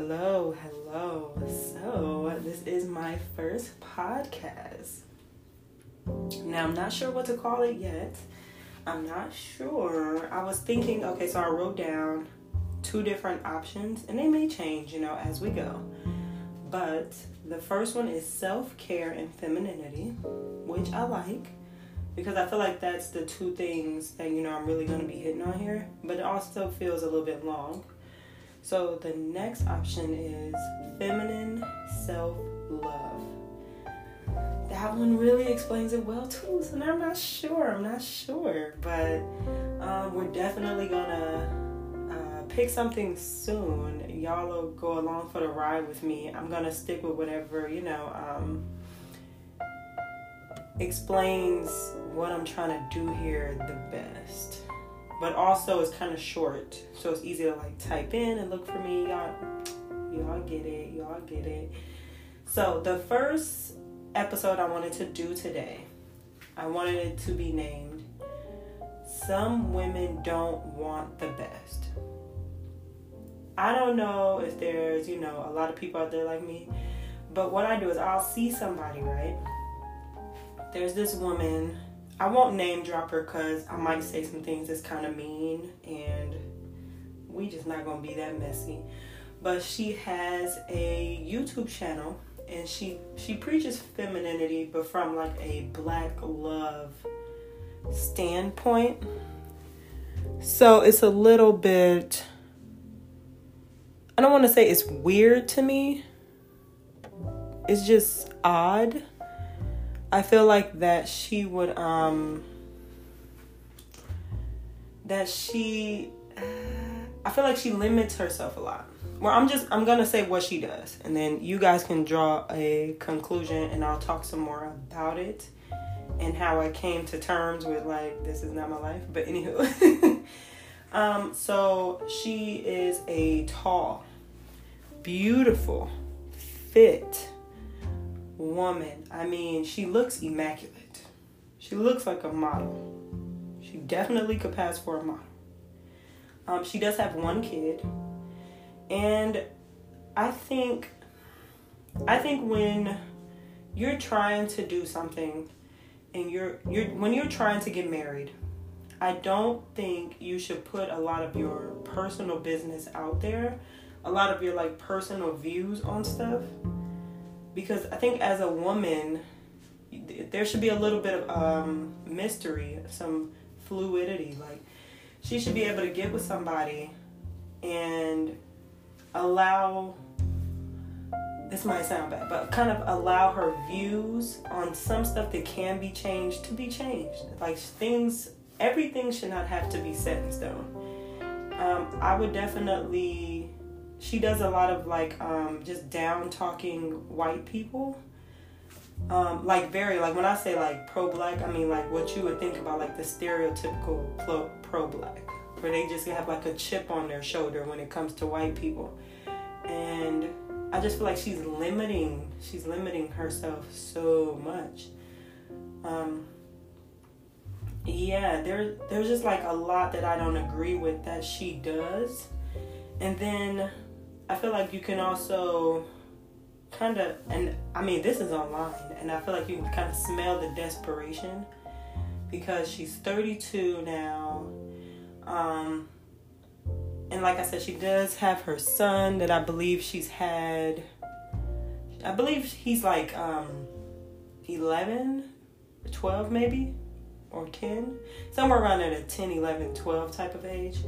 Hello, hello. So, this is my first podcast. Now, I'm not sure what to call it yet. I'm not sure. I was thinking, okay, so I wrote down two different options, and they may change, you know, as we go. But the first one is self care and femininity, which I like because I feel like that's the two things that, you know, I'm really going to be hitting on here. But it also feels a little bit long. So the next option is feminine self love. That one really explains it well too. So I'm not sure. I'm not sure, but um, we're definitely gonna uh, pick something soon. Y'all will go along for the ride with me. I'm gonna stick with whatever you know. Um, explains what I'm trying to do here the best but also it's kind of short, so it's easy to like type in and look for me. Y'all, y'all get it. Y'all get it. So the first episode I wanted to do today, I wanted it to be named "Some Women Don't Want the Best." I don't know if there's you know a lot of people out there like me, but what I do is I'll see somebody right. There's this woman I won't name drop her because I might say mm. some things that's kind of mean and we just not gonna be that messy. But she has a YouTube channel and she she preaches femininity but from like a black love standpoint. So it's a little bit I don't want to say it's weird to me. It's just odd I feel like that she would um that she I feel like she limits herself a lot. Well, I'm just I'm gonna say what she does, and then you guys can draw a conclusion, and I'll talk some more about it and how I came to terms with like this is not my life. But anywho, um, so she is a tall, beautiful, fit woman. I mean, she looks immaculate. She looks like a model. She definitely could pass for a model. Um, she does have one kid, and I think, I think when you're trying to do something, and you're you're when you're trying to get married, I don't think you should put a lot of your personal business out there, a lot of your like personal views on stuff because I think as a woman, there should be a little bit of um, mystery, some fluidity. Like she should be able to get with somebody and allow. This might sound bad, but kind of allow her views on some stuff that can be changed to be changed. Like things, everything should not have to be set in stone. Um, I would definitely she does a lot of like um, just down talking white people. Um, like very like when I say like pro black, I mean like what you would think about like the stereotypical pro black, where they just have like a chip on their shoulder when it comes to white people, and I just feel like she's limiting she's limiting herself so much. Um, yeah, there there's just like a lot that I don't agree with that she does, and then I feel like you can also kind of, and I mean, this is online, and I feel like you can kind of smell the desperation because she's 32 now. Um, and like I said, she does have her son that I believe she's had. I believe he's like um, 11, 12 maybe, or 10. Somewhere around at a 10, 11, 12 type of age.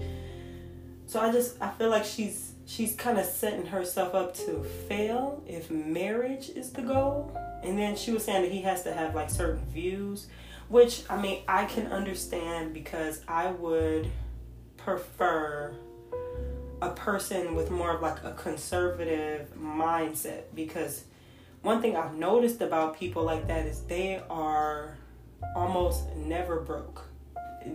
So I just, I feel like she's she's kind of setting herself up to fail if marriage is the goal. And then she was saying that he has to have like certain views, which I mean, I can understand because I would prefer a person with more of like a conservative mindset because one thing I've noticed about people like that is they are almost never broke.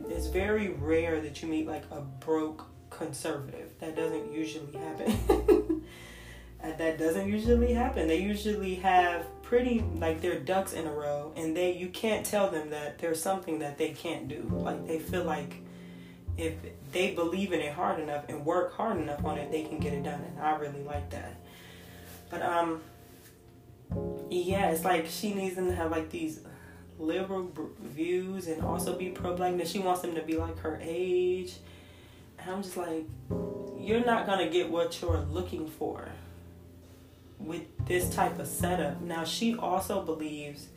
It's very rare that you meet like a broke conservative. That doesn't usually happen. that doesn't usually happen. They usually have pretty like their ducks in a row and they you can't tell them that there's something that they can't do. Like they feel like if they believe in it hard enough and work hard enough on it, they can get it done. And I really like that. But um, yeah, it's like she needs them to have like these liberal views and also be pro black. That she wants them to be like her age. And I'm just like, you're not gonna get what you're looking for with this type of setup. Now she also believes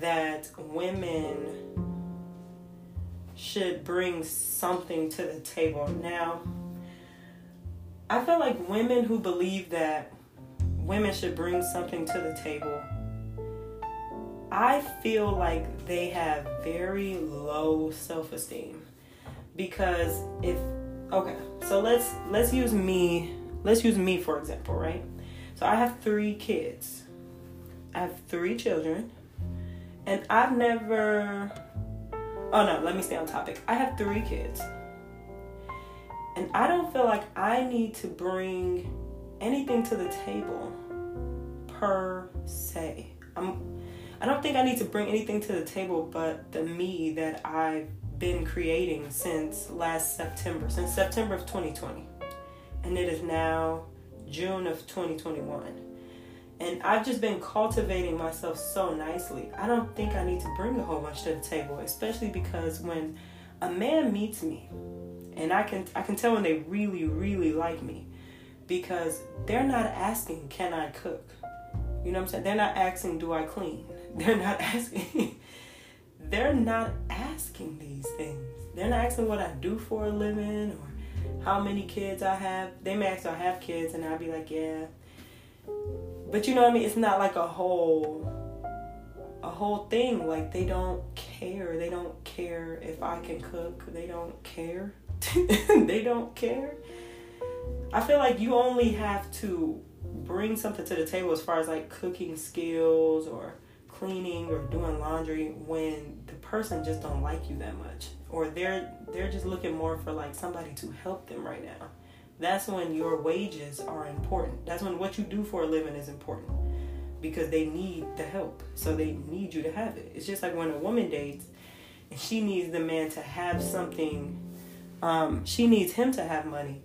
that women should bring something to the table. Now, I feel like women who believe that women should bring something to the table, I feel like they have very low self-esteem because if okay, so let's let's use me, let's use me for example, right? So I have 3 kids. I have 3 children. And I've never Oh no, let me stay on topic. I have three kids. And I don't feel like I need to bring anything to the table per se. I'm I don't think I need to bring anything to the table but the me that I've been creating since last September, since September of 2020. And it is now June of 2021. And I've just been cultivating myself so nicely. I don't think I need to bring a whole bunch to the table, especially because when a man meets me, and I can I can tell when they really really like me because they're not asking can I cook. You know what I'm saying? They're not asking do I clean. They're not asking they're not asking these things. They're not asking what I do for a living or how many kids I have. They may ask I have kids and I'll be like, yeah. But you know what I mean? It's not like a whole a whole thing. Like they don't care. They don't care if I can cook. They don't care. they don't care. I feel like you only have to bring something to the table as far as like cooking skills or cleaning or doing laundry when person just don't like you that much or they're they're just looking more for like somebody to help them right now that's when your wages are important. That's when what you do for a living is important because they need the help. So they need you to have it. It's just like when a woman dates and she needs the man to have something, um, she needs him to have money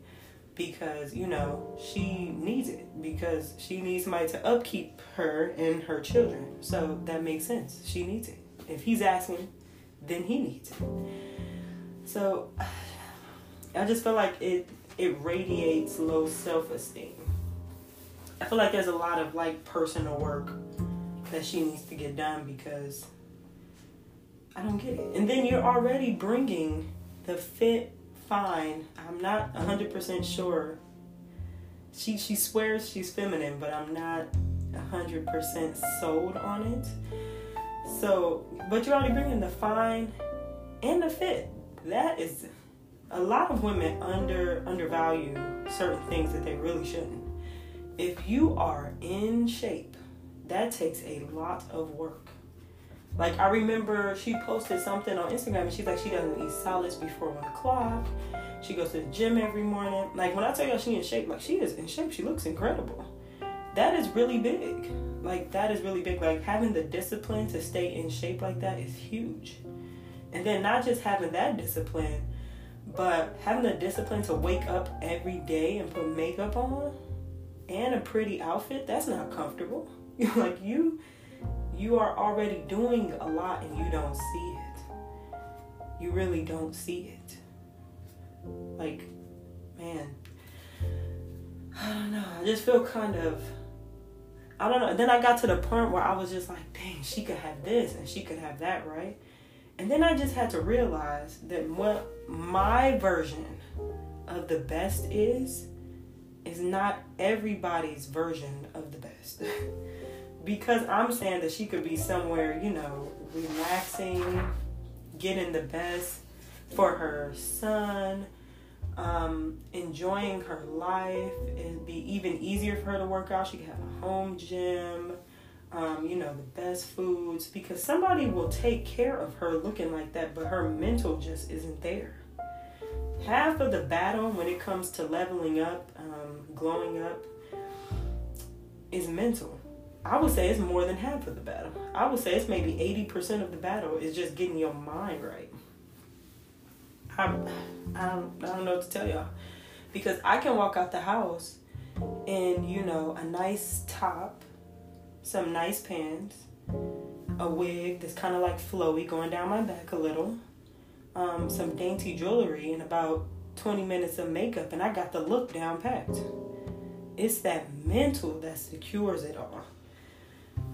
because, you know, she needs it because she needs somebody to upkeep her and her children. So that makes sense. She needs it. If he's asking, then he needs it. So I just feel like it it radiates low self esteem. I feel like there's a lot of like personal work that she needs to get done because I don't get it. And then you're already bringing the fit fine. I'm not 100% sure. She she swears she's feminine, but I'm not 100% sold on it. So, but you're already bringing the fine and the fit. That is a lot of women under undervalue certain things that they really shouldn't. If you are in shape, that takes a lot of work. Like I remember she posted something on Instagram and she's like she doesn't eat solids before one o'clock. She goes to the gym every morning. Like when I tell y'all she in shape, like she is in shape. She looks incredible. That is really big. Like that is really big. Like having the discipline to stay in shape like that is huge. And then not just having that discipline, but having the discipline to wake up every day and put makeup on and a pretty outfit, that's not comfortable. like you you are already doing a lot and you don't see it. You really don't see it. Like, man, I don't know. I just feel kind of I don't know. Then I got to the point where I was just like, dang, she could have this and she could have that, right? And then I just had to realize that what my version of the best is, is not everybody's version of the best. because I'm saying that she could be somewhere, you know, relaxing, getting the best for her son, um, enjoying her life. It'd be even easier for her to work out. She could have a home gym um, you know, the best foods, because somebody will take care of her looking like that, but her mental just isn't there. Half of the battle when it comes to leveling up, um, glowing up, is mental. I would say it's more than half of the battle. I would say it's maybe 80% of the battle is just getting your mind right. I'm, I don't, I don't know what to tell y'all because I can walk out the house in you know a nice top, some nice pants, a wig that's kind of like flowy going down my back a little, um, some dainty jewelry, and about 20 minutes of makeup, and I got the look down packed. It's that mental that secures it all.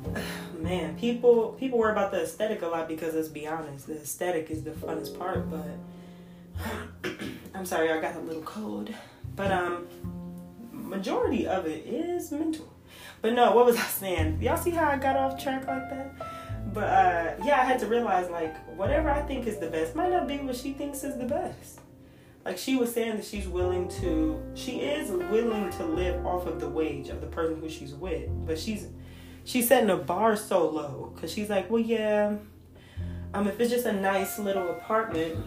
Man, people people worry about the aesthetic a lot because let's be honest, the aesthetic is the funnest part, but I'm sorry, I got a little cold. But um majority of it is mental. But no, what was I saying? Y'all see how I got off track like that? But uh, yeah, I had to realize like whatever I think is the best might not be what she thinks is the best. Like she was saying that she's willing to, she is willing to live off of the wage of the person who she's with, but she's she's setting a bar so low because she's like, well, yeah, um, if it's just a nice little apartment,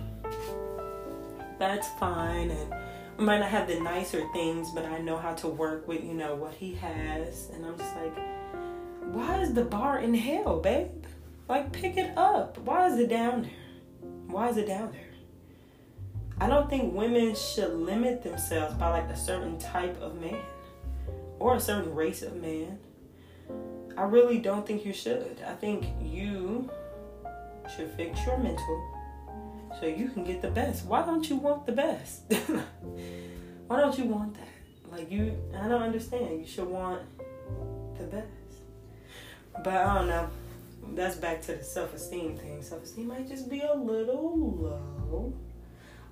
that's fine, and I might not have the nicer things, but I know how to work with you know what he has, and I'm just like, why is the bar in hell, babe? Like, pick it up. Why is it down there? Why is it down there? I don't think women should limit themselves by like a certain type of man or a certain race of man. I really don't think you should. I think you should fix your mental so you can get the best. Why don't you want the best? Why don't you want that? Like you I don't understand. You should want the best. But I don't know. That's back to the self-esteem thing. Self-esteem might just be a little low.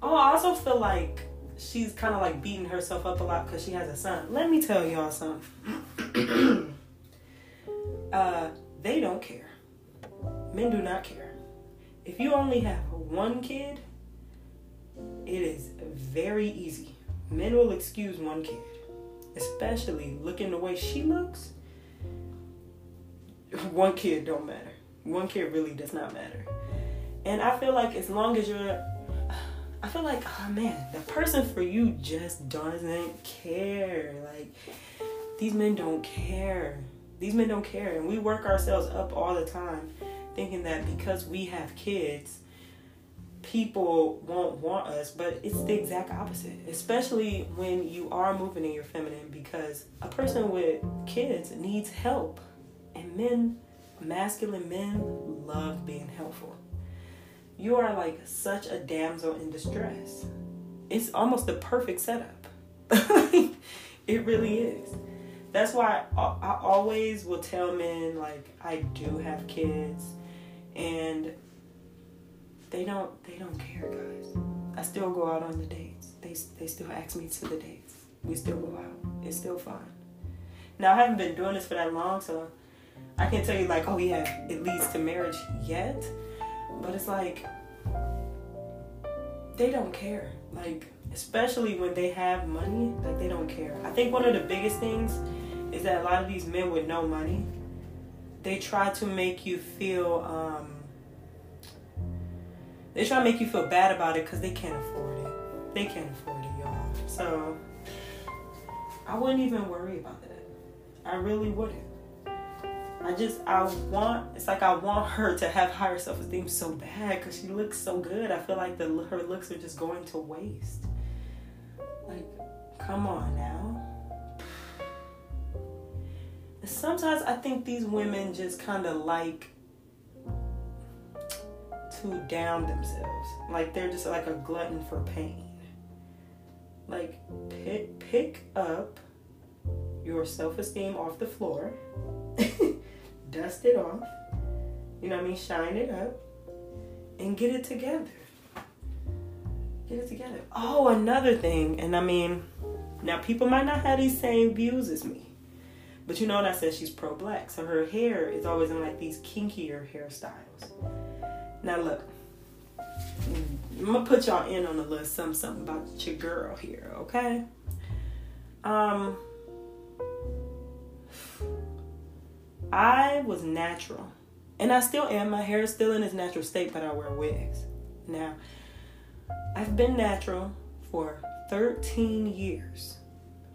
Oh, I also feel like she's kind of like beating herself up a lot because she has a son. Let me tell y'all something. uh, they don't care. Men do not care. If you only have one kid, it is very easy. Men will excuse one kid, especially looking the way she looks. One kid don't matter. One kid really does not matter. And I feel like as long as you're I feel like, oh man, the person for you just doesn't care. Like, these men don't care. These men don't care. And we work ourselves up all the time thinking that because we have kids, people won't want us. But it's the exact opposite, especially when you are moving in your feminine because a person with kids needs help. And men, masculine men, love being helpful you are like such a damsel in distress. It's almost the perfect setup. it really is. That's why I, always will tell men like I do have kids, and they don't they don't care, guys. I still go out on the dates. They they still ask me to the dates. We still go out. It's still fun. Now I haven't been doing this for that long, so I can't tell you like, oh yeah, it leads to marriage yet. But it's like they don't care. Like especially when they have money, like they don't care. I think one of the biggest things is that a lot of these men with no money, they try to make you feel um they try to make you feel bad about it because they can't afford it. They can't afford it, y'all. So I wouldn't even worry about that. I really wouldn't. I just I want it's like I want her to have higher self esteem so bad because she looks so good. I feel like the her looks are just going to waste. Like, come on now. Sometimes I think these women just kind of like to down themselves. Like they're just like a glutton for pain. Like pick pick up your self esteem off the floor. dust it off, you know what I mean, shine it up, and get it together. Get it together. Oh, another thing, and I mean, now people might not have these same views as me, but you know what I said? She's pro black, so her hair is always in like these kinkier hairstyles. Now, look, I'm gonna put y'all in on a little something, something about your girl here, okay? Um, I was natural. And I still am. My hair is still in its natural state, but I wear wigs. Now, I've been natural for 13 years.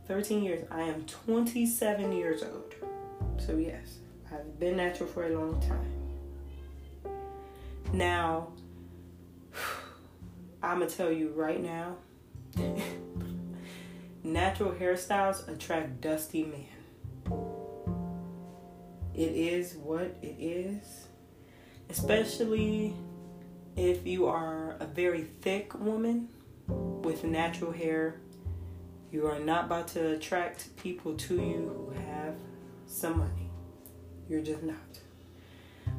13 years. I am 27 years old. So, yes, I've been natural for a long time. Now, I'm gonna tell you right now. natural hairstyles attract dusty men. It is what it is, especially if you are a very thick woman with natural hair. You are not about to attract people to you who have some money. You're just not.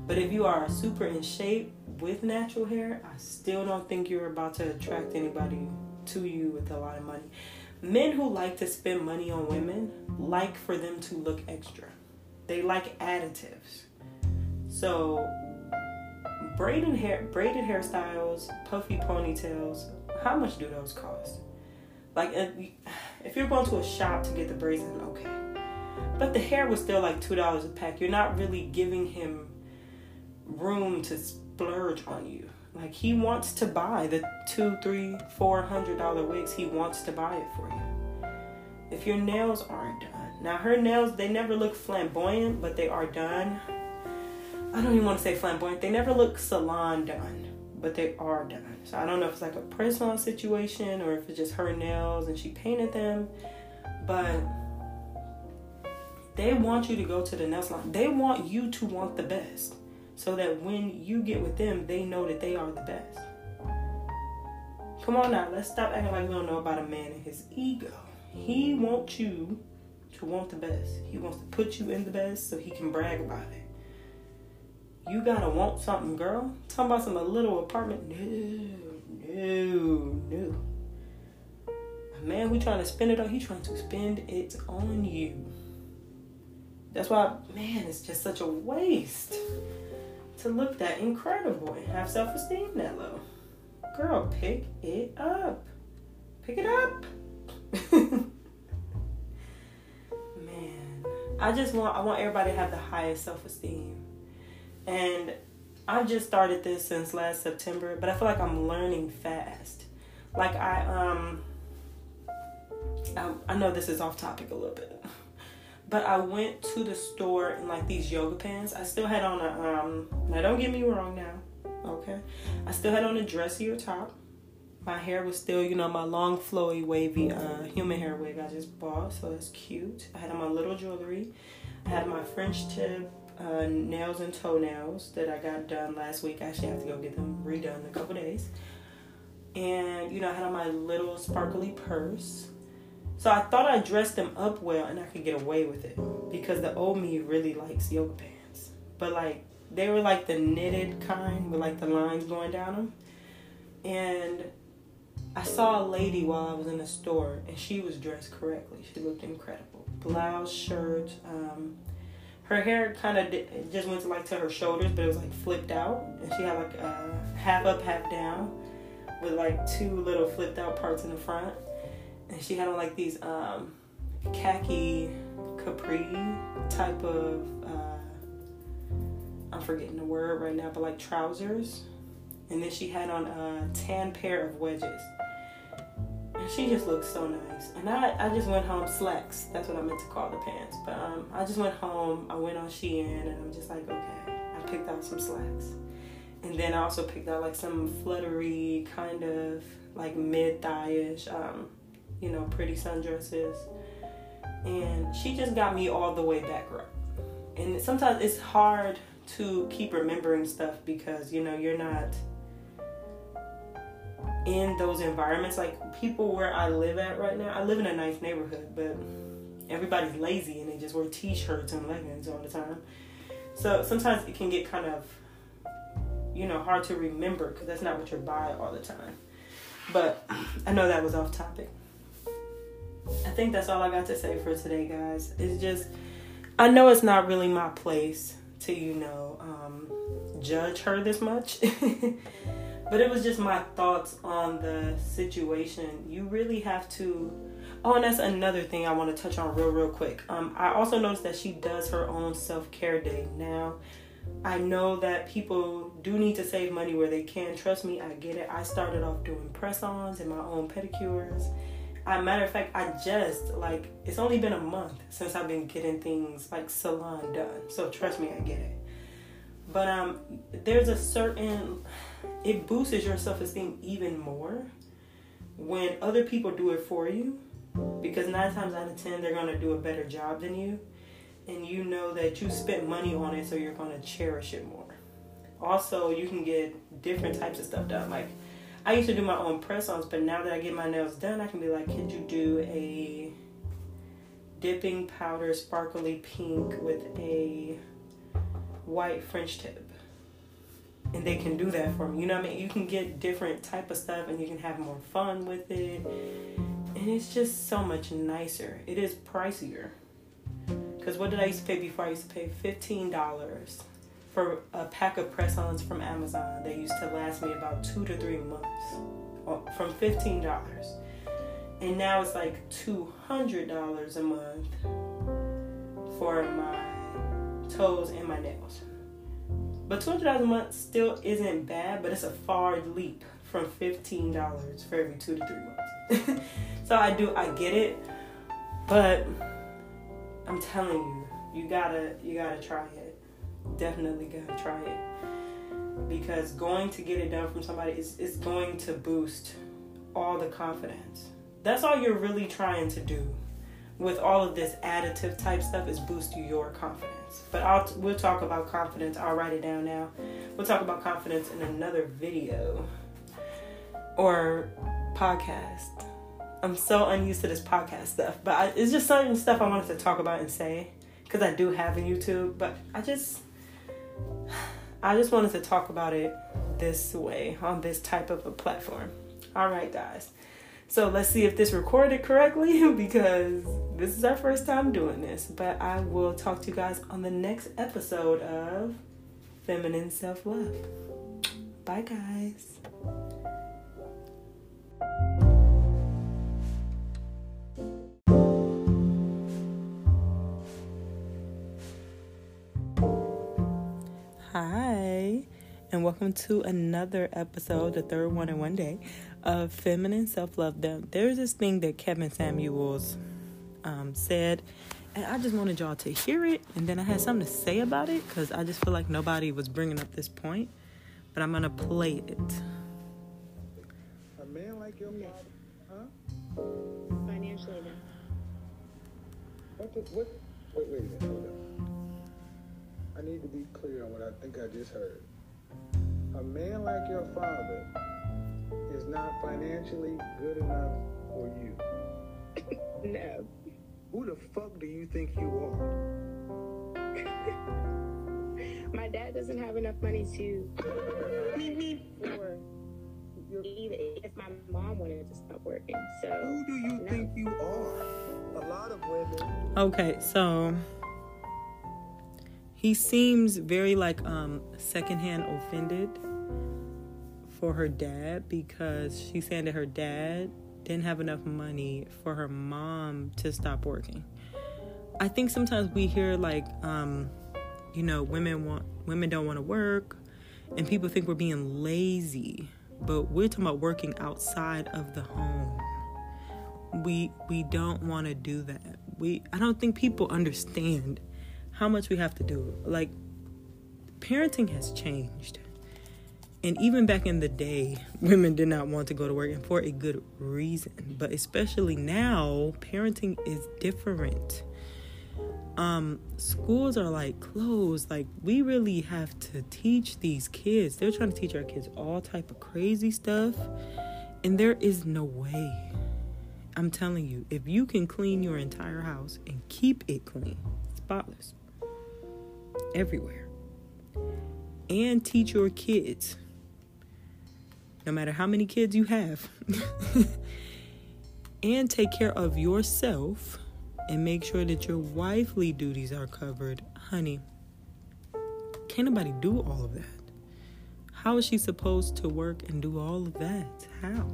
But if you are super in shape with natural hair, I still don't think you're about to attract anybody to you with a lot of money. Men who like to spend money on women like for them to look extra. They like additives. So braided hair braided hairstyles, puffy ponytails, how much do those cost? Like if you're going to a shop to get the braids okay. But the hair was still like two dollars a pack. You're not really giving him room to splurge on you. Like he wants to buy the two, three, four hundred dollar wigs. He wants to buy it for you. If your nails aren't done. Now her nails, they never look flamboyant, but they are done. I don't even want to say flamboyant. They never look salon done, but they are done. So I don't know if it's like a press on situation or if it's just her nails and she painted them. But they want you to go to the nail salon. They want you to want the best so that when you get with them, they know that they are the best. Come on now, let's stop acting like we don't know about a man and his ego. He wants you to want the best. He wants to put you in the best so he can brag about it. You gotta want something, girl. Talking about some a little apartment. No, no, no. A man who trying to spend it on, he trying to spend it on you. That's why, man, it's just such a waste to look that incredible and have self esteem that low. Girl, pick it up. Pick it up. Man, I just want I want everybody to have the highest self esteem. And I've just started this since last September, but I feel like I'm learning fast. Like I um I, I know this is off topic a little bit. But I went to the store in like these yoga pants. I still had on a um now don't get me wrong now. Okay. I still had on a dressier top. My hair was still, you know, my long flowy wavy uh human hair wig I just bought, so it's cute. I had on my little jewelry. I had my French tip uh, nails and toenails that I got done last week. I actually have to go get them redone in a couple days. And you know, I had on my little sparkly purse. So I thought I dressed them up well and I could get away with it because the old me really likes yoga pants. But like they were like the knitted kind with like the lines going down them. And I saw a lady while I was in the store and she was dressed correctly. She looked incredible. Blouse, shirt, um, her hair kind of just went to like to her shoulders, but it was like flipped out, and she had like a half up, half down, with like two little flipped out parts in the front and she had on like these um, khaki capri type of uh, I'm forgetting the word right now, but like trousers. And then she had on a tan pair of wedges. And she just looked so nice. And I, I just went home slacks. That's what I meant to call the pants. But um, I just went home. I went on Shein and I'm just like, okay. I picked out some slacks. And then I also picked out like some fluttery kind of like mid thigh ish um, you know, pretty sundresses. And she just got me all the way back up. And sometimes it's hard to keep remembering stuff because, you know, you're not in those environments. Like people where I live at right now, I live in a nice neighborhood, but everybody's lazy and they just wear t shirts and leggings all the time. So sometimes it can get kind of, you know, hard to remember because that's not what you're by all the time. But I know that was off topic. I think that's all I got to say for today, guys. It's just, I know it's not really my place to, you know, um, judge her this much. but it was just my thoughts on the situation. You really have to. Oh, and that's another thing I want to touch on real, real quick. Um, I also noticed that she does her own self care day now. I know that people do need to save money where they can. Trust me, I get it. I started off doing press ons and my own pedicures I matter of fact, I just like it's only been a month since I've been getting things like salon done. So trust me, I get it. But um, there's a certain it boosts your self esteem even more when other people do it for you, because nine times out of ten they're gonna do a better job than you, and you know that you spent money on it, so you're gonna cherish it more. Also, you can get different types of stuff done. Like I used to do my own press-ons, but now that I get my nails done, I can be like, could you do a dipping powder sparkly pink with a white French tip. And they can do that for me. You know what I mean? You can get different type of stuff and you can have more fun with it. And it's just so much nicer. It is pricier. Cause what did I used to pay before? I used to pay fifteen dollars for a pack of press-ons from Amazon. They used to last me about two to three months. From fifteen dollars and now it's like two hundred dollars a month for my toes and my nails. But two hundred dollars a month still isn't bad, but it's a far leap from fifteen dollars for every two to three months. so I do I get it, but I'm telling you, you gotta you gotta try it. Definitely gotta try it. Because going to get it done from somebody is, is going to boost all the confidence that's all you're really trying to do with all of this additive type stuff is boost your confidence. But I'll we'll talk about confidence. I'll write it down now. We'll talk about confidence in another video or podcast. I'm so unused to this podcast stuff, but I, it's just certain stuff I wanted to talk about and say because I do have a YouTube, but I just I just wanted to talk about it this way on this type of a platform. All right, guys. So let's see if this recorded correctly because this is our first time doing this. But I will talk to you guys on the next episode of Feminine Self Love. Bye, guys. Hi, and welcome to another episode, the third one in one day of feminine self love. There's this thing that Kevin Samuels um, said, and I just wanted y'all to hear it, and then I had something to say about it because I just feel like nobody was bringing up this point. But I'm gonna play it. A man like your father, huh? Financially, then. What? The, what? Wait, wait a minute. Hold up. I need to be clear on what I think I just heard. A man like your father is not financially good enough for you. no. Who the fuck do you think you are? My dad doesn't have enough money to for even if my mom wanted to stop working. So who do you no. think you are? A lot of women. Okay, so he seems very like um secondhand offended for her dad because she said that her dad didn't have enough money for her mom to stop working. I think sometimes we hear like um you know women want women don't want to work and people think we're being lazy, but we're talking about working outside of the home. We we don't want to do that. We I don't think people understand how much we have to do. Like parenting has changed and even back in the day, women did not want to go to work and for a good reason. But especially now, parenting is different. Um, schools are like closed. Like we really have to teach these kids. They're trying to teach our kids all type of crazy stuff. And there is no way. I'm telling you, if you can clean your entire house and keep it clean, spotless, everywhere, and teach your kids no matter how many kids you have, and take care of yourself and make sure that your wifely duties are covered, honey, can't nobody do all of that. How is she supposed to work and do all of that? How?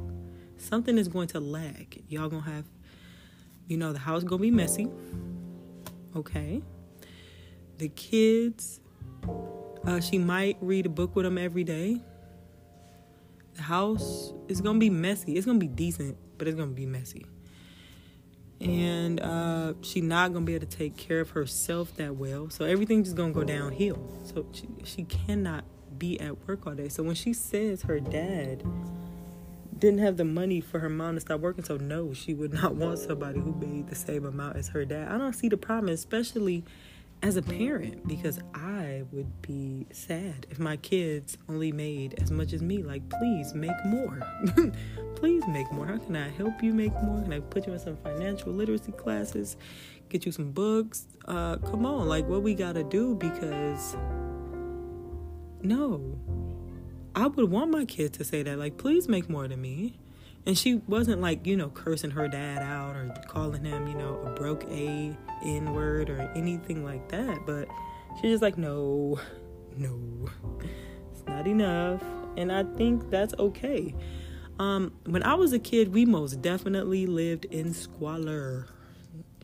Something is going to lag. Y'all gonna have, you know, the house gonna be messy. Okay. The kids, uh, she might read a book with them every day house is gonna be messy. It's gonna be decent, but it's gonna be messy. and uh, she not gonna be able to take care of herself that well. So everything's just gonna go downhill. So she she cannot be at work all day. So when she says her dad didn't have the money for her mom to stop working, so no, she would not want somebody who made the same amount as her dad. I don't see the problem, especially as a parent, because I would be sad if my kids only made as much as me. Like, please make more. please make more. How can I help you make more? Can I put you in some financial literacy classes? Get you some books? Uh, come on, like what we gotta do because no. I would want my kids to say that, like, please make more than me. And she wasn't like, you know, cursing her dad out or calling him, you know, a broke A N word or anything like that. But she's just like, no, no, it's not enough. And I think that's okay. Um, when I was a kid, we most definitely lived in squalor.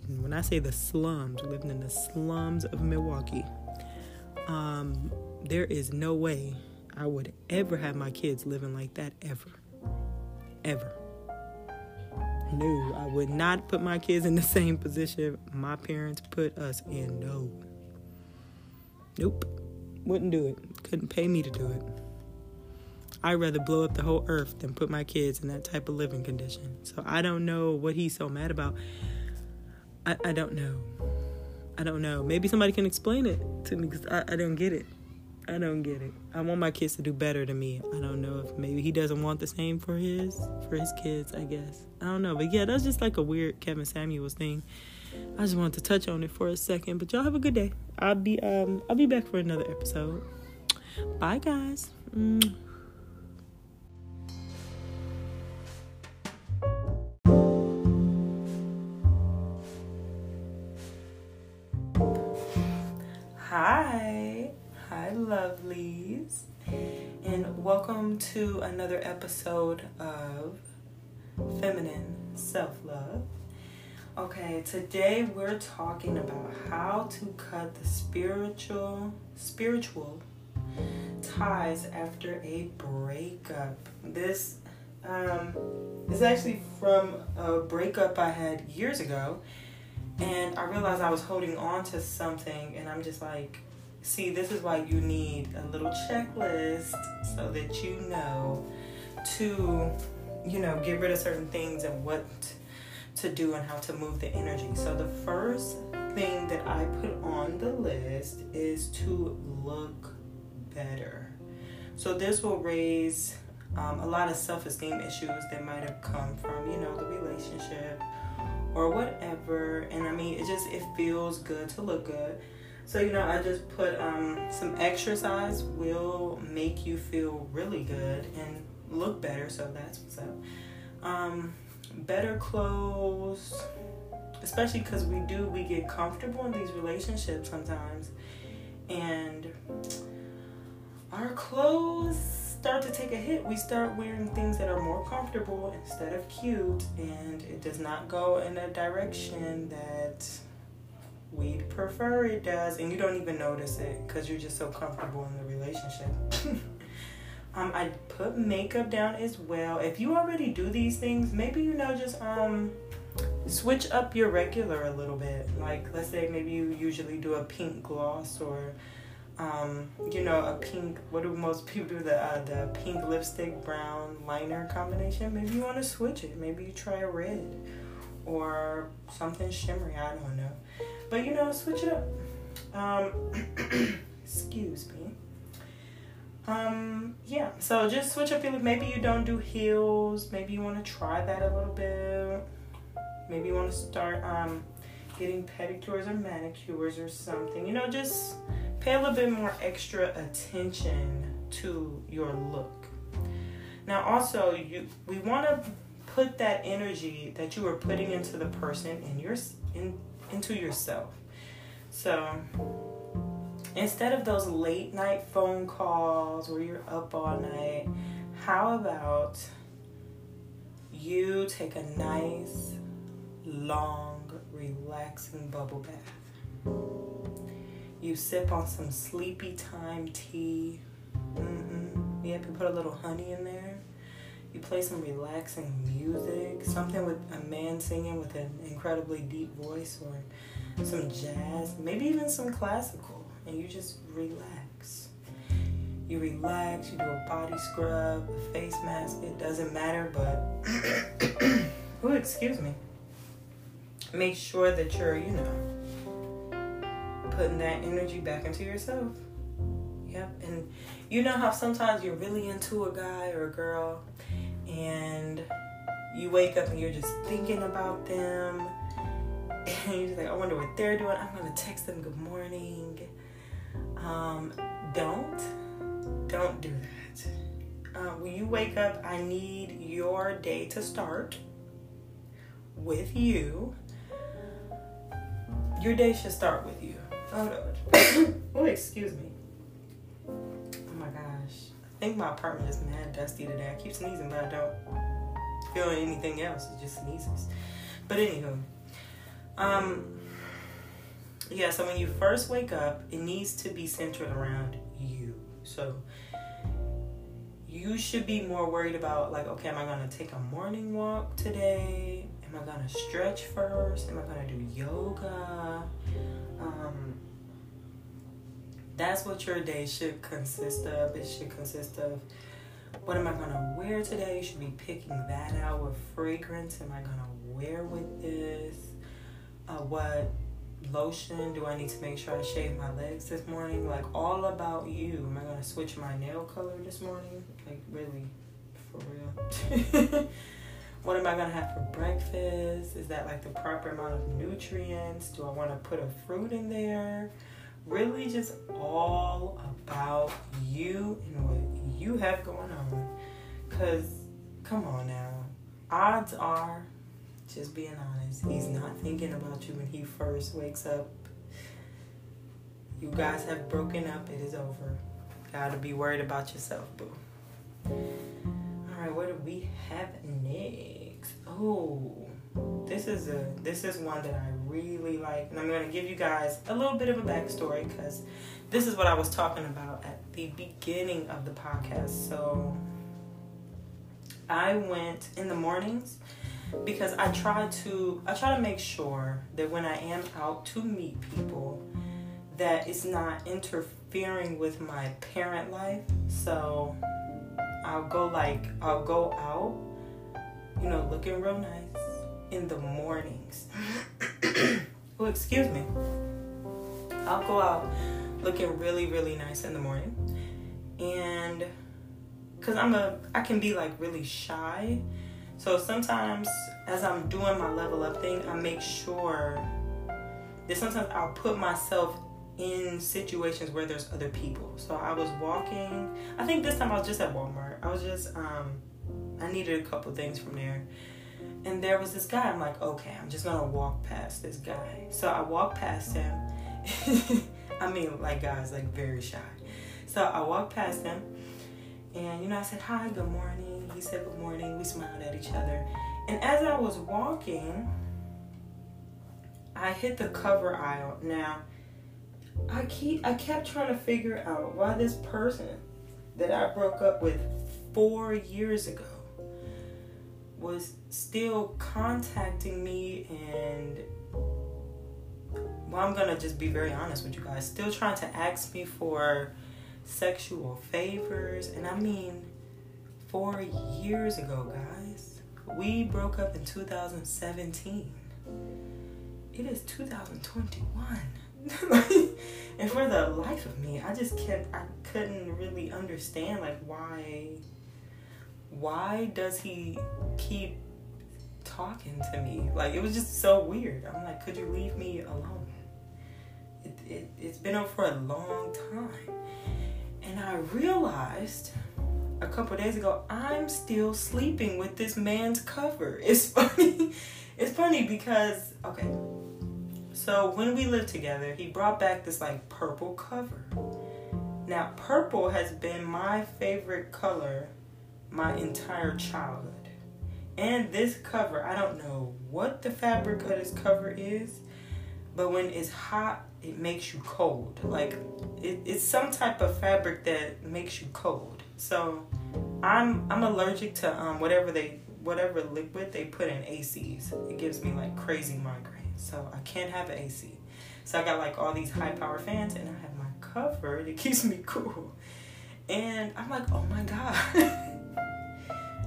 And when I say the slums, lived in the slums of Milwaukee. Um, there is no way I would ever have my kids living like that ever. Ever. No, I would not put my kids in the same position my parents put us in. No. Nope. Wouldn't do it. Couldn't pay me to do it. I'd rather blow up the whole earth than put my kids in that type of living condition. So I don't know what he's so mad about. I, I don't know. I don't know. Maybe somebody can explain it to me because I, I don't get it. I don't get it. I want my kids to do better than me. I don't know if maybe he doesn't want the same for his for his kids, I guess. I don't know. But yeah, that's just like a weird Kevin Samuels thing. I just wanted to touch on it for a second. But y'all have a good day. I'll be um I'll be back for another episode. Bye guys. Mm. Lovelies. And welcome to another episode of Feminine Self Love. Okay, today we're talking about how to cut the spiritual spiritual ties after a breakup. This um, is actually from a breakup I had years ago, and I realized I was holding on to something, and I'm just like, see, this is why you need a little checklist so that you know to, you know, get rid of certain things and what to do and how to move the energy. So the first thing that I put on the list is to look better. So this will raise um, a lot of self-esteem issues that might have come from, you know, the relationship or whatever. And I mean, it just it feels good to look good. So you know, I just put um, some exercise will make you feel really good and look better. So that's what's up. Um, better clothes, especially because we do we get comfortable in these relationships sometimes, and our clothes start to take a hit. We start wearing things that are more comfortable instead of cute, and it does not go in a direction that we'd prefer it does, and you don't even notice it because you're just so comfortable in the relationship. um, I put makeup down as well. If you already do these things, maybe you know just um switch up your regular a little bit. Like let's say maybe you usually do a pink gloss or um, you know, a pink. What do most people do? The uh, the pink lipstick brown liner combination. Maybe you want to switch it. Maybe you try a red or something shimmery. I don't know. But you know, switch it up. Um, excuse me. Um, yeah. So just switch up your. Maybe you don't do heels. Maybe you want to try that a little bit. Maybe you want to start um, getting pedicures or manicures or something. You know, just pay a little bit more extra attention to your look. Now, also, you we want to put that energy that you are putting into the person in your in into yourself. So instead of those late night phone calls where you're up all night, how about you take a nice, long, relaxing bubble bath? You sip on some sleepy time tea. Mm-hmm. Yep, you put a little honey in there. Play some relaxing music, something with a man singing with an incredibly deep voice, or some jazz, maybe even some classical, and you just relax. You relax, you do a body scrub, a face mask, it doesn't matter, but, oh, excuse me. Make sure that you're, you know, putting that energy back into yourself. Yep, and you know how sometimes you're really into a guy or a girl and you wake up and you're just thinking about them and you're just like, I wonder what they're doing. I'm gonna text them good morning. Um, don't, don't do that. Uh, when you wake up, I need your day to start with you. Your day should start with you. Oh, oh excuse me. Think my apartment is mad dusty today. I keep sneezing, but I don't feel anything else. It just sneezes. But anywho, um, yeah. So when you first wake up, it needs to be centered around you. So you should be more worried about like, okay, am I gonna take a morning walk today? Am I gonna stretch first? Am I gonna do yoga? Um, that's what your day should consist of. It should consist of what am I gonna wear today? You should be picking that out. What fragrance am I gonna wear with this? Uh, what lotion do I need to make sure I shave my legs this morning? Like all about you. Am I gonna switch my nail color this morning? Like really, for real. what am I gonna have for breakfast? Is that like the proper amount of nutrients? Do I want to put a fruit in there? Really just all about you and what you have going on. Because, come on now, odds are, just being honest, he's not thinking about you when he first wakes up. You guys have broken up, it is over. Gotta be worried about yourself, boo. Alright, what do we have next? Oh this is a this is one that I really like, and I'm gonna give you guys a little bit of a backstory because this is what I was talking about at the beginning of the podcast. So I went in the mornings because I try to I try to make sure that when I am out to meet people that it's not interfering with my parent life. So I'll go like I'll go out, you know, looking real nice in the mornings. oh, excuse me. I'll go out looking really, really nice in the morning. And because I'm a, I can be like really shy. So sometimes as I'm doing my level up thing, I make sure that sometimes I'll put myself in situations where there's other people. So I was walking, I think this time I was just at Walmart. I was just, um, I needed a couple things from there and there was this guy. I'm like, okay, I'm just gonna walk past this guy. So I walk past him. I mean, like guys, like very shy. So I walked past him, and you know, I said hi, good morning. He said good morning. We smiled at each other, and as I was walking, I hit the cover aisle. Now, I keep I kept trying to figure out why this person that I broke up with four years ago was still contacting me and well i'm gonna just be very honest with you guys still trying to ask me for sexual favors. And i mean four years ago guys we broke up in 2017 it is 2021 and for the life of me i just can't i couldn't really understand like why why does he keep talking to me? Like, it was just so weird. I'm like, could you leave me alone? It, it, it's been up for a long time. And I realized a couple days ago, I'm still sleeping with this man's cover. It's funny. it's funny because, okay, so when we lived together, he brought back this like purple cover. Now, purple has been my favorite color my entire childhood. And this cover, I don't know what the fabric of this cover is, but when it's hot, it makes you cold. Like it, it's some type of fabric that makes you cold. So I'm I'm allergic to um whatever they whatever liquid they put in ACs. It gives me like crazy migraines. So I can't have an AC. So I got like all these high power fans and I have my cover that keeps me cool. And I'm like, oh my God.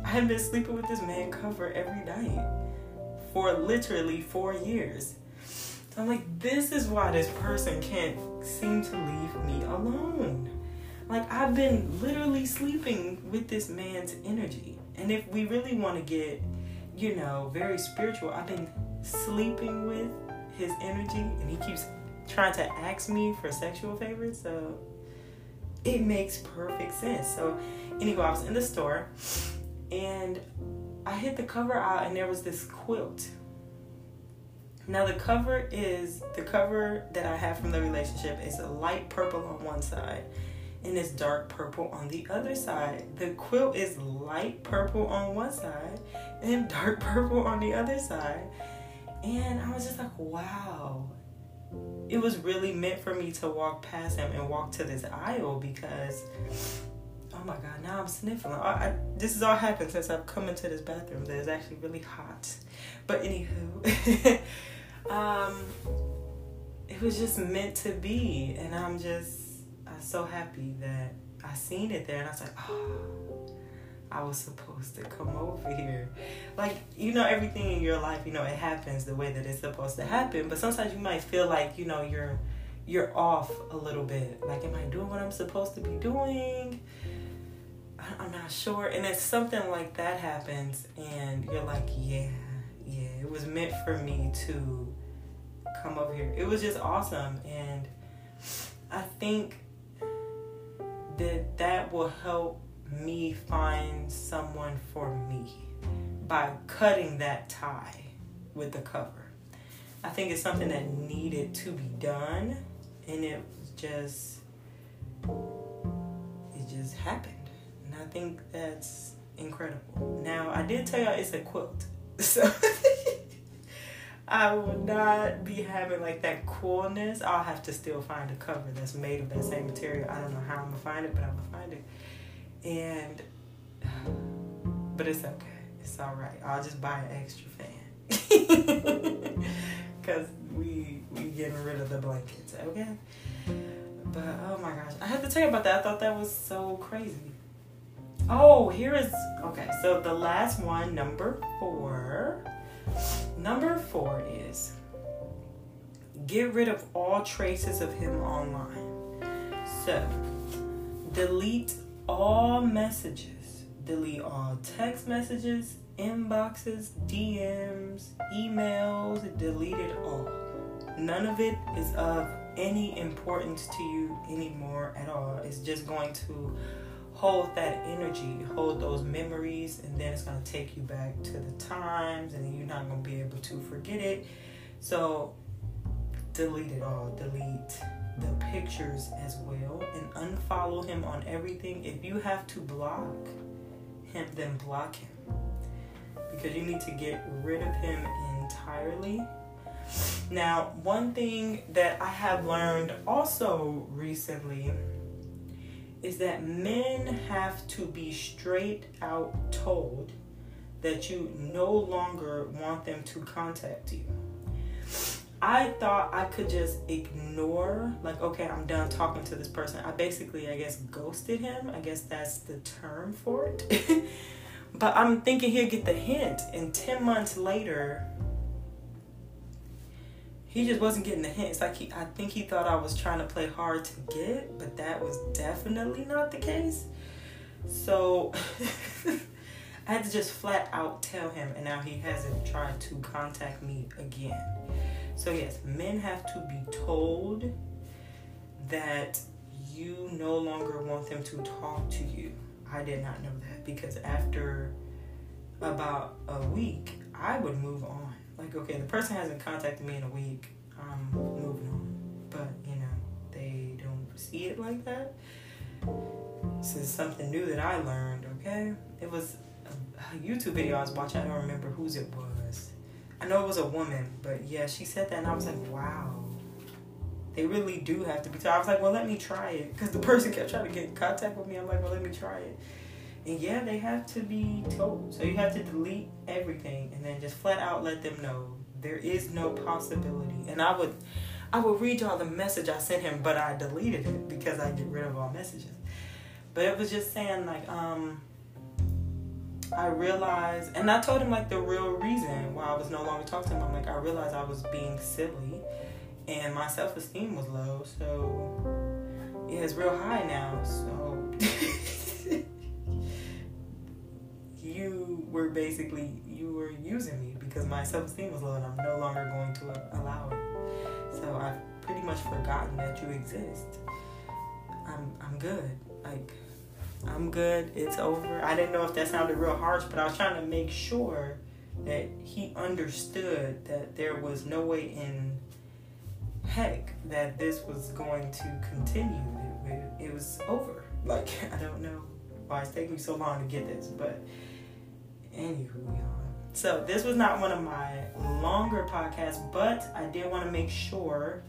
I have been sleeping with this man cover every night for literally four years. So I'm like, this is why this person can't seem to leave me alone. Like, I've been literally sleeping with this man's energy. And if we really want to get, you know, very spiritual, I've been sleeping with his energy and he keeps trying to ask me for sexual favors. So it makes perfect sense. So, anyway, I was in the store and I hit the cover out and there was this quilt. Now the cover is the cover that I have from the relationship is a light purple on one side and it's dark purple on the other side. The quilt is light purple on one side and dark purple on the other side. And I was just like, wow. It was really meant for me to walk past him and walk to this aisle because oh my god, now I'm sniffling. I, I, this has all happened since I've come into this bathroom that is actually really hot. But anywho, um, it was just meant to be, and I'm just I'm so happy that I seen it there, and I was like, oh. I was supposed to come over here. Like, you know, everything in your life, you know, it happens the way that it's supposed to happen. But sometimes you might feel like, you know, you're you're off a little bit. Like, am I doing what I'm supposed to be doing? I'm not sure. And if something like that happens and you're like, yeah, yeah, it was meant for me to come over here. It was just awesome. And I think that that will help me find someone for me by cutting that tie with the cover. I think it's something that needed to be done and it just it just happened. Think that's incredible. Now I did tell y'all it's a quilt. So I will not be having like that coolness. I'll have to still find a cover that's made of that same material. I don't know how I'm gonna find it, but I'm gonna find it. And but it's okay. It's all right. I'll just buy an extra fan because we we getting rid of the blankets. Okay. But oh my gosh, I have to tell you about that. I thought that was so crazy. Oh, here is okay. So the last one, number four. Number four is get rid of all traces of him online. So delete all messages, delete all text messages, inboxes, DMs, emails, delete it all. None of it is of any importance to you anymore at all. It's just going to hold that energy, hold those memories, and then it's going to take you back to the times, and you're not going to be able to forget it. So, delete it all. Delete the pictures as well, and unfollow him on everything. If you have to block him, then block him because you need to get rid of him entirely. Now, one thing that I have learned also recently is that men have to be straight out told that you no longer want them to contact you. I thought I could just ignore, like, okay, I'm done talking to this person. I basically, I guess, ghosted him. I guess that's the term for it. but I'm thinking he'll get the hint. And 10 months later, he just wasn't getting the hints. Like he, I think he thought I was trying to play hard to get, but that was definitely not the case. So I had to just flat out tell him, and now he hasn't tried to contact me again. So, yes, men have to be told that you no longer want them to talk to you. I did not know that because after about a week, I would move on like okay the person hasn't contacted me in a week i'm moving on but you know they don't see it like that this is something new that i learned okay it was a, youtube video i was watching i don't remember whose it was i know it was a woman but yeah she said that and i was like wow they really do have to be told. I was like, well, let me try it. Because the person kept trying to get in contact with me. I'm like, well, let me try it. And yeah, they have to be told. So you have to delete everything and then just flat out let them know there is no possibility. And I would I would read y'all the message I sent him, but I deleted it because I get rid of all messages. But it was just saying like, um, I realized, and I told him like the real reason why I was no longer talking to him. I'm like, I realized I was being silly, and my self esteem was low. So yeah, it's real high now. So you were basically you were using me because my self esteem was low, and I'm no longer going to allow it. So I've pretty much forgotten that you exist. I'm I'm good. Like I'm good. It's over. I didn't know if that sounded real harsh, but I was trying to make sure that he understood that there was no way in heck that this was going to continue. It, it was over. Like, I don't know why it's taking me so long to get this, but anywho, y'all. So, this was not one of my longer podcasts, but I did want to make sure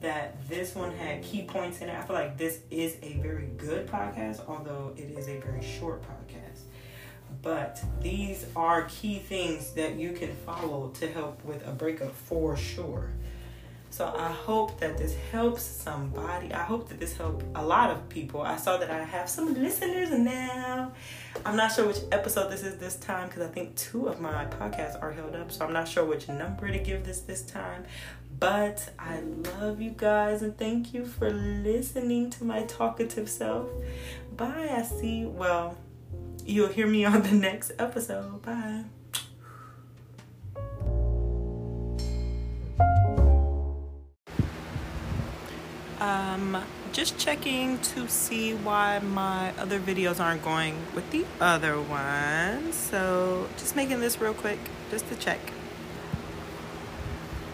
that this one had key points in it. I feel like this is a very good podcast, although it is a very short podcast. But these are key things that you can follow to help with a breakup for sure. So I hope that this helps somebody. I hope that this helped a lot of people. I saw that I have some listeners now. I'm not sure which episode this is this time because I think two of my podcasts are held up. So I'm not sure which number to give this this time. But I love you guys and thank you for listening to my talkative self. Bye. I see. Well, you'll hear me on the next episode. Bye. Um, just checking to see why my other videos aren't going with the other one. So, just making this real quick just to check.